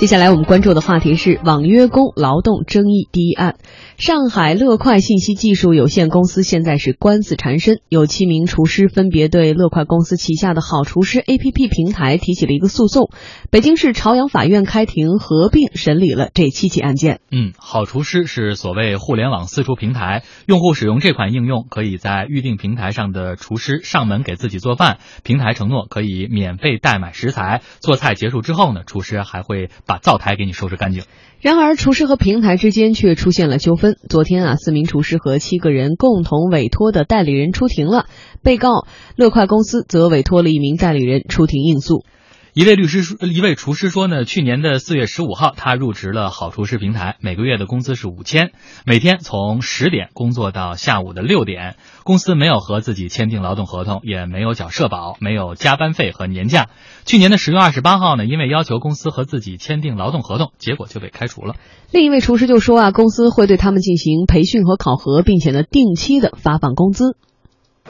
接下来我们关注的话题是网约工劳动争议第一案。上海乐快信息技术有限公司现在是官司缠身，有七名厨师分别对乐快公司旗下的好厨师 APP 平台提起了一个诉讼。北京市朝阳法院开庭合并审理了这七起案件。嗯，好厨师是所谓互联网私厨平台，用户使用这款应用，可以在预定平台上的厨师上门给自己做饭，平台承诺可以免费代买食材，做菜结束之后呢，厨师还会把灶台给你收拾干净。然而，厨师和平台之间却出现了纠纷。昨天啊，四名厨师和七个人共同委托的代理人出庭了，被告乐快公司则委托了一名代理人出庭应诉。一位律师说，一位厨师说呢，去年的四月十五号，他入职了好厨师平台，每个月的工资是五千，每天从十点工作到下午的六点，公司没有和自己签订劳动合同，也没有缴社保，没有加班费和年假。去年的十月二十八号呢，因为要求公司和自己签订劳动合同，结果就被开除了。另一位厨师就说啊，公司会对他们进行培训和考核，并且呢，定期的发放工资。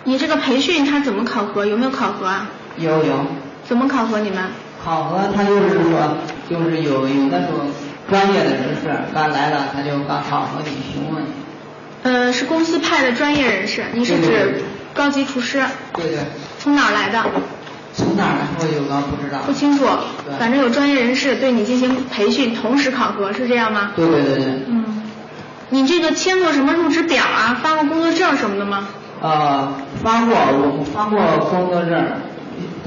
你这个培训他怎么考核？有没有考核啊？有有。怎么考核你们？考核他就是说，就是有有那种专业的人士刚来了，他就刚考核你询问你。呃，是公司派的专业人士，你是指高级厨师？对对。从哪儿来的？从哪儿来？我有个不知道。不清楚。反正有专业人士对你进行培训，同时考核，是这样吗？对对对对。嗯。你这个签过什么入职表啊？发过工作证什么的吗？呃，发过，我发过工作证。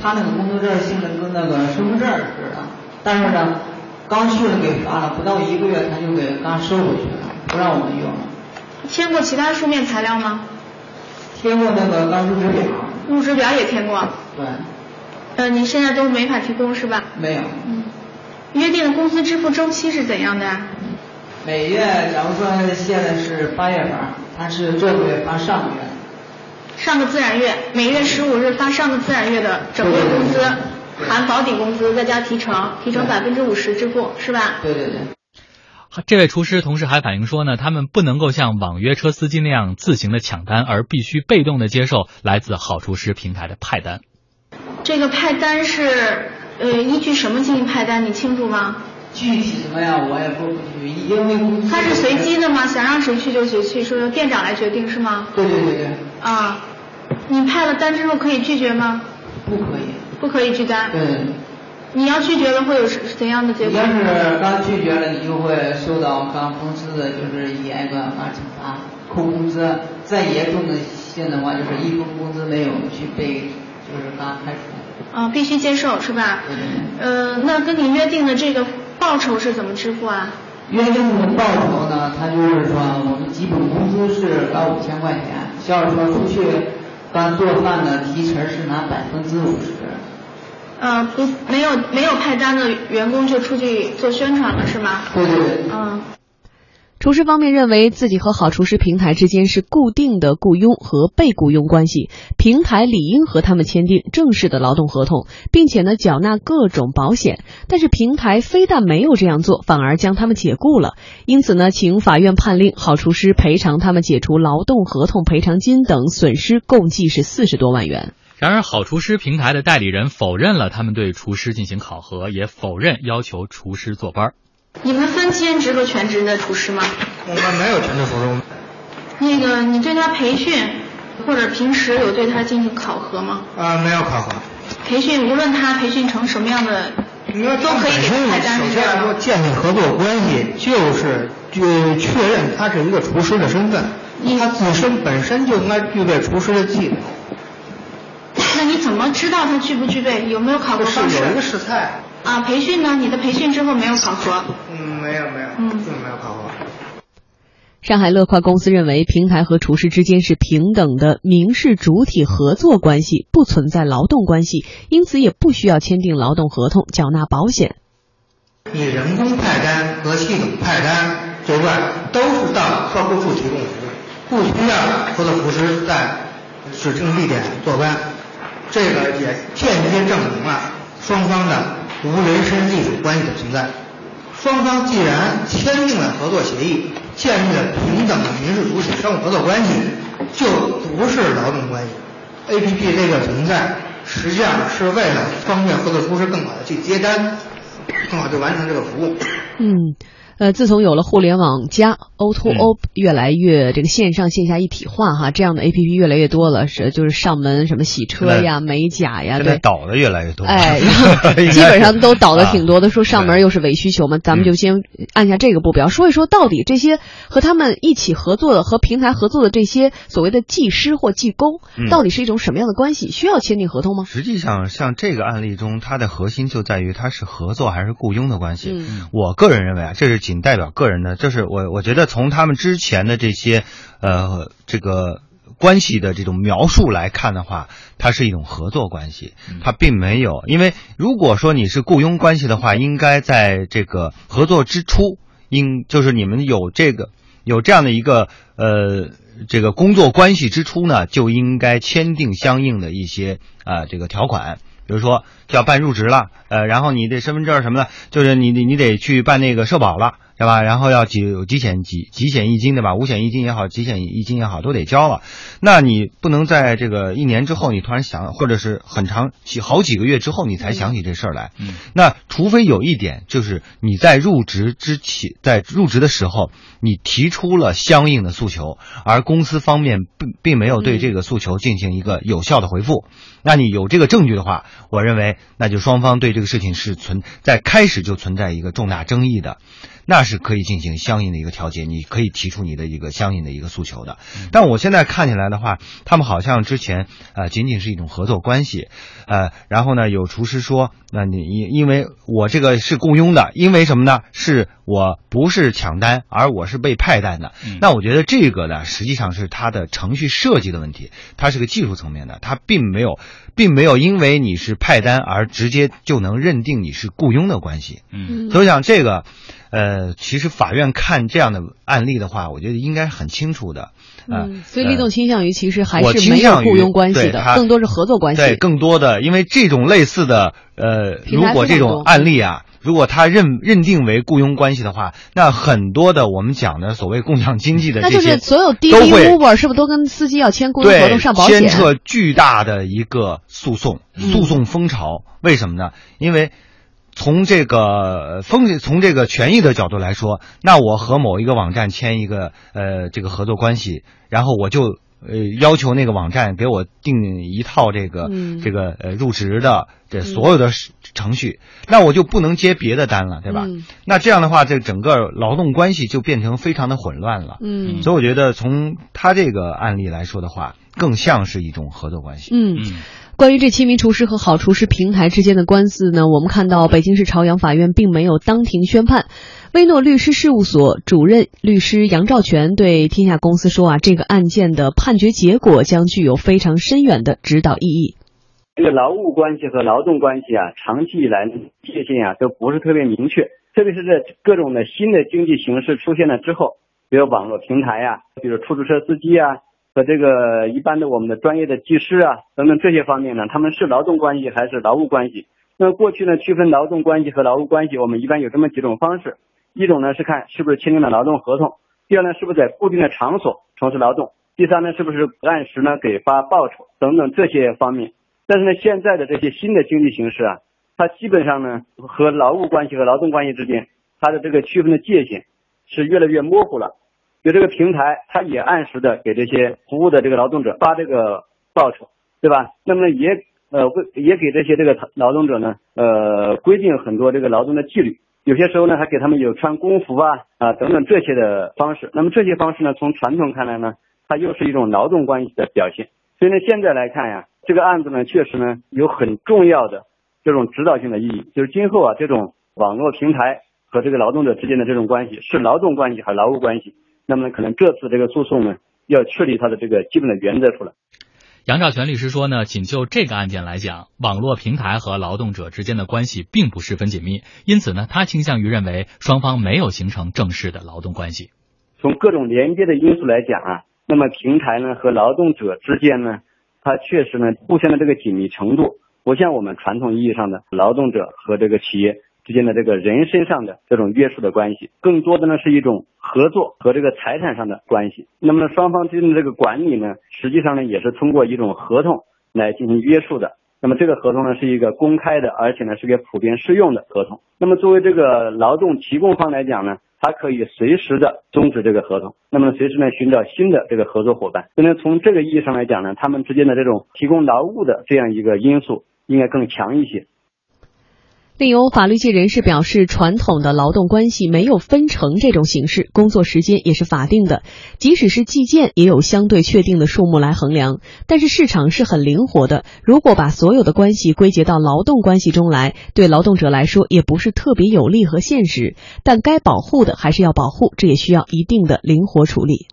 他那个工作证性质跟那个身份证似的，但是呢，刚去了给发了，不到一个月他就给刚收回去了，不让我们用了。签过其他书面材料吗？签过那个刚入职表。入职表也签过。对。呃，你现在都没法提供是吧？没有。嗯。约定的工资支付周期是怎样的？每月，假如说现在是八月份，他是这个月发上个月。上个自然月，每月十五日发上个自然月的整月工资，含保底工资再加提成，提成百分之五十支付，是吧？对对对。这位厨师同时还反映说呢，他们不能够像网约车司机那样自行的抢单，而必须被动的接受来自好厨师平台的派单。这个派单是呃依据什么进行派单？你清楚吗？具体什么呀？我也不不具，因为他是随机的吗？想让谁去就谁去，说店长来决定是吗？对对对对。啊，你派了单之后可以拒绝吗？不可以。不可以拒单。对。你要拒绝了会有怎样的结果？你要是刚拒绝了，你就会受到刚公司的就是严格罚惩罚，扣工资。再严重的些的话，就是一分工资没有，去被就是刚开除。啊，必须接受是吧？对对对。呃，那跟你约定的这个。报酬是怎么支付啊？约定的报酬呢？他就是说，我们基本工资是刚五千块钱，要是说出去刚做饭的提成是拿百分之五十。呃，不，没有没有派单的员工就出去做宣传了是吗？对对对。嗯。厨师方面认为自己和好厨师平台之间是固定的雇佣和被雇佣关系，平台理应和他们签订正式的劳动合同，并且呢缴纳各种保险。但是平台非但没有这样做，反而将他们解雇了。因此呢，请法院判令好厨师赔偿他们解除劳动合同赔偿金等损失，共计是四十多万元。然而，好厨师平台的代理人否认了他们对厨师进行考核，也否认要求厨师坐班儿。你们分兼职和全职的厨师吗？我们没有全职厨师。那个，你对他培训或者平时有对他进行考核吗？啊，没有考核。培训无论他培训成什么样的，你都可以给他派单。首先来说，建立合作关系就是就确认他是一个厨师的身份，他自身本身就应该具备厨师的技能。那你怎么知道他具不具备？有没有考核方式？有一个试菜。啊，培训呢？你的培训之后没有考核？嗯，没有没有，嗯，并没有考核。上海乐快公司认为，平台和厨师之间是平等的民事主体合作关系，不存在劳动关系，因此也不需要签订劳动合同、缴纳保险。你人工派单和系统派单之外，都是到客户处提供服务，不需要合作厨师在指定地点坐班。这个也间接证明了双方的。无人身隶属关系的存在，双方既然签订了合作协议，建立了平等的民事主体商务合作关系，就不是劳动关系。A P P 这个存在，实际上是为了方便合作厨师更好的去接单，更好的完成这个服务。嗯。呃，自从有了互联网加 O to O 越来越这个线上线下一体化哈，这样的 A P P 越来越多了，是就是上门什么洗车呀、美甲呀，对，倒的越来越多，哎，然后基本上都倒的挺多的。说上门又是伪需求嘛，咱们就先按下这个步标，说一说到底这些和他们一起合作的和平台合作的这些所谓的技师或技工，到底是一种什么样的关系？需要签订合同吗？实际上，像这个案例中，它的核心就在于它是合作还是雇佣的关系。我个人认为啊，这是。仅代表个人的，就是我我觉得从他们之前的这些，呃，这个关系的这种描述来看的话，它是一种合作关系，它并没有，因为如果说你是雇佣关系的话，应该在这个合作之初，应就是你们有这个有这样的一个呃这个工作关系之初呢，就应该签订相应的一些啊这个条款。比如说，就要办入职了，呃，然后你的身份证什么的，就是你你你得去办那个社保了。对吧？然后要几几险几几险一金对吧？五险一金也好，几险一金也好，都得交了。那你不能在这个一年之后，你突然想，或者是很长几好几个月之后，你才想起这事儿来。嗯。那除非有一点，就是你在入职之前，在入职的时候，你提出了相应的诉求，而公司方面并并没有对这个诉求进行一个有效的回复。那你有这个证据的话，我认为那就双方对这个事情是存在开始就存在一个重大争议的。那是可以进行相应的一个调节，你可以提出你的一个相应的一个诉求的。但我现在看起来的话，他们好像之前呃仅仅是一种合作关系，呃，然后呢有厨师说，那你因因为我这个是雇佣的，因为什么呢？是我不是抢单，而我是被派单的。那我觉得这个呢，实际上是它的程序设计的问题，它是个技术层面的，它并没有，并没有因为你是派单而直接就能认定你是雇佣的关系。嗯，所以讲这个。呃，其实法院看这样的案例的话，我觉得应该很清楚的。嗯，所以立栋倾向于其实还是没有雇佣关系的，更多是合作关系。对，更多的，因为这种类似的，呃，如果这种案例啊，如果他认认定为雇佣关系的话，那很多的我们讲的所谓共享经济的这些，那就是所有滴滴、Uber 是不是都跟司机要签雇佣合同、上保险？牵扯巨大的一个诉讼，诉讼风潮。为什么呢？因为。从这个风险，从这个权益的角度来说，那我和某一个网站签一个呃这个合作关系，然后我就呃要求那个网站给我定一套这个这个呃入职的这所有的程序，那我就不能接别的单了，对吧？那这样的话，这整个劳动关系就变成非常的混乱了。嗯，所以我觉得从他这个案例来说的话，更像是一种合作关系。嗯。关于这七名厨师和好厨师平台之间的官司呢，我们看到北京市朝阳法院并没有当庭宣判。威诺律师事务所主任律师杨兆全对天下公司说：“啊，这个案件的判决结果将具有非常深远的指导意义。这个劳务关系和劳动关系啊，长期以来界限啊都不是特别明确，特别是在各种的新的经济形式出现了之后，比如网络平台呀，比如出租车司机啊。”和这个一般的我们的专业的技师啊等等这些方面呢，他们是劳动关系还是劳务关系？那过去呢，区分劳动关系和劳务关系，我们一般有这么几种方式。一种呢是看是不是签订了劳动合同，第二呢是不是在固定的场所从事劳动，第三呢是不是按时呢给发报酬等等这些方面。但是呢，现在的这些新的经济形势啊，它基本上呢和劳务关系和劳动关系之间，它的这个区分的界限是越来越模糊了。有这个平台，它也按时的给这些服务的这个劳动者发这个报酬，对吧？那么也呃会也给这些这个劳动者呢呃规定很多这个劳动的纪律，有些时候呢还给他们有穿工服啊啊等等这些的方式。那么这些方式呢，从传统看来呢，它又是一种劳动关系的表现。所以呢，现在来看呀，这个案子呢确实呢有很重要的这种指导性的意义，就是今后啊这种网络平台和这个劳动者之间的这种关系是劳动关系还是劳务关系？那么可能这次这个诉讼呢，要确立它的这个基本的原则出来。杨兆全律师说呢，仅就这个案件来讲，网络平台和劳动者之间的关系并不十分紧密，因此呢，他倾向于认为双方没有形成正式的劳动关系。从各种连接的因素来讲啊，那么平台呢和劳动者之间呢，它确实呢互相的这个紧密程度，不像我们传统意义上的劳动者和这个企业。之间的这个人身上的这种约束的关系，更多的呢是一种合作和这个财产上的关系。那么双方之间的这个管理呢，实际上呢也是通过一种合同来进行约束的。那么这个合同呢是一个公开的，而且呢是个普遍适用的合同。那么作为这个劳动提供方来讲呢，他可以随时的终止这个合同，那么随时呢寻找新的这个合作伙伴。所以呢从这个意义上来讲呢，他们之间的这种提供劳务的这样一个因素应该更强一些。另有法律界人士表示，传统的劳动关系没有分成这种形式，工作时间也是法定的，即使是计件也有相对确定的数目来衡量。但是市场是很灵活的，如果把所有的关系归结到劳动关系中来，对劳动者来说也不是特别有利和现实。但该保护的还是要保护，这也需要一定的灵活处理。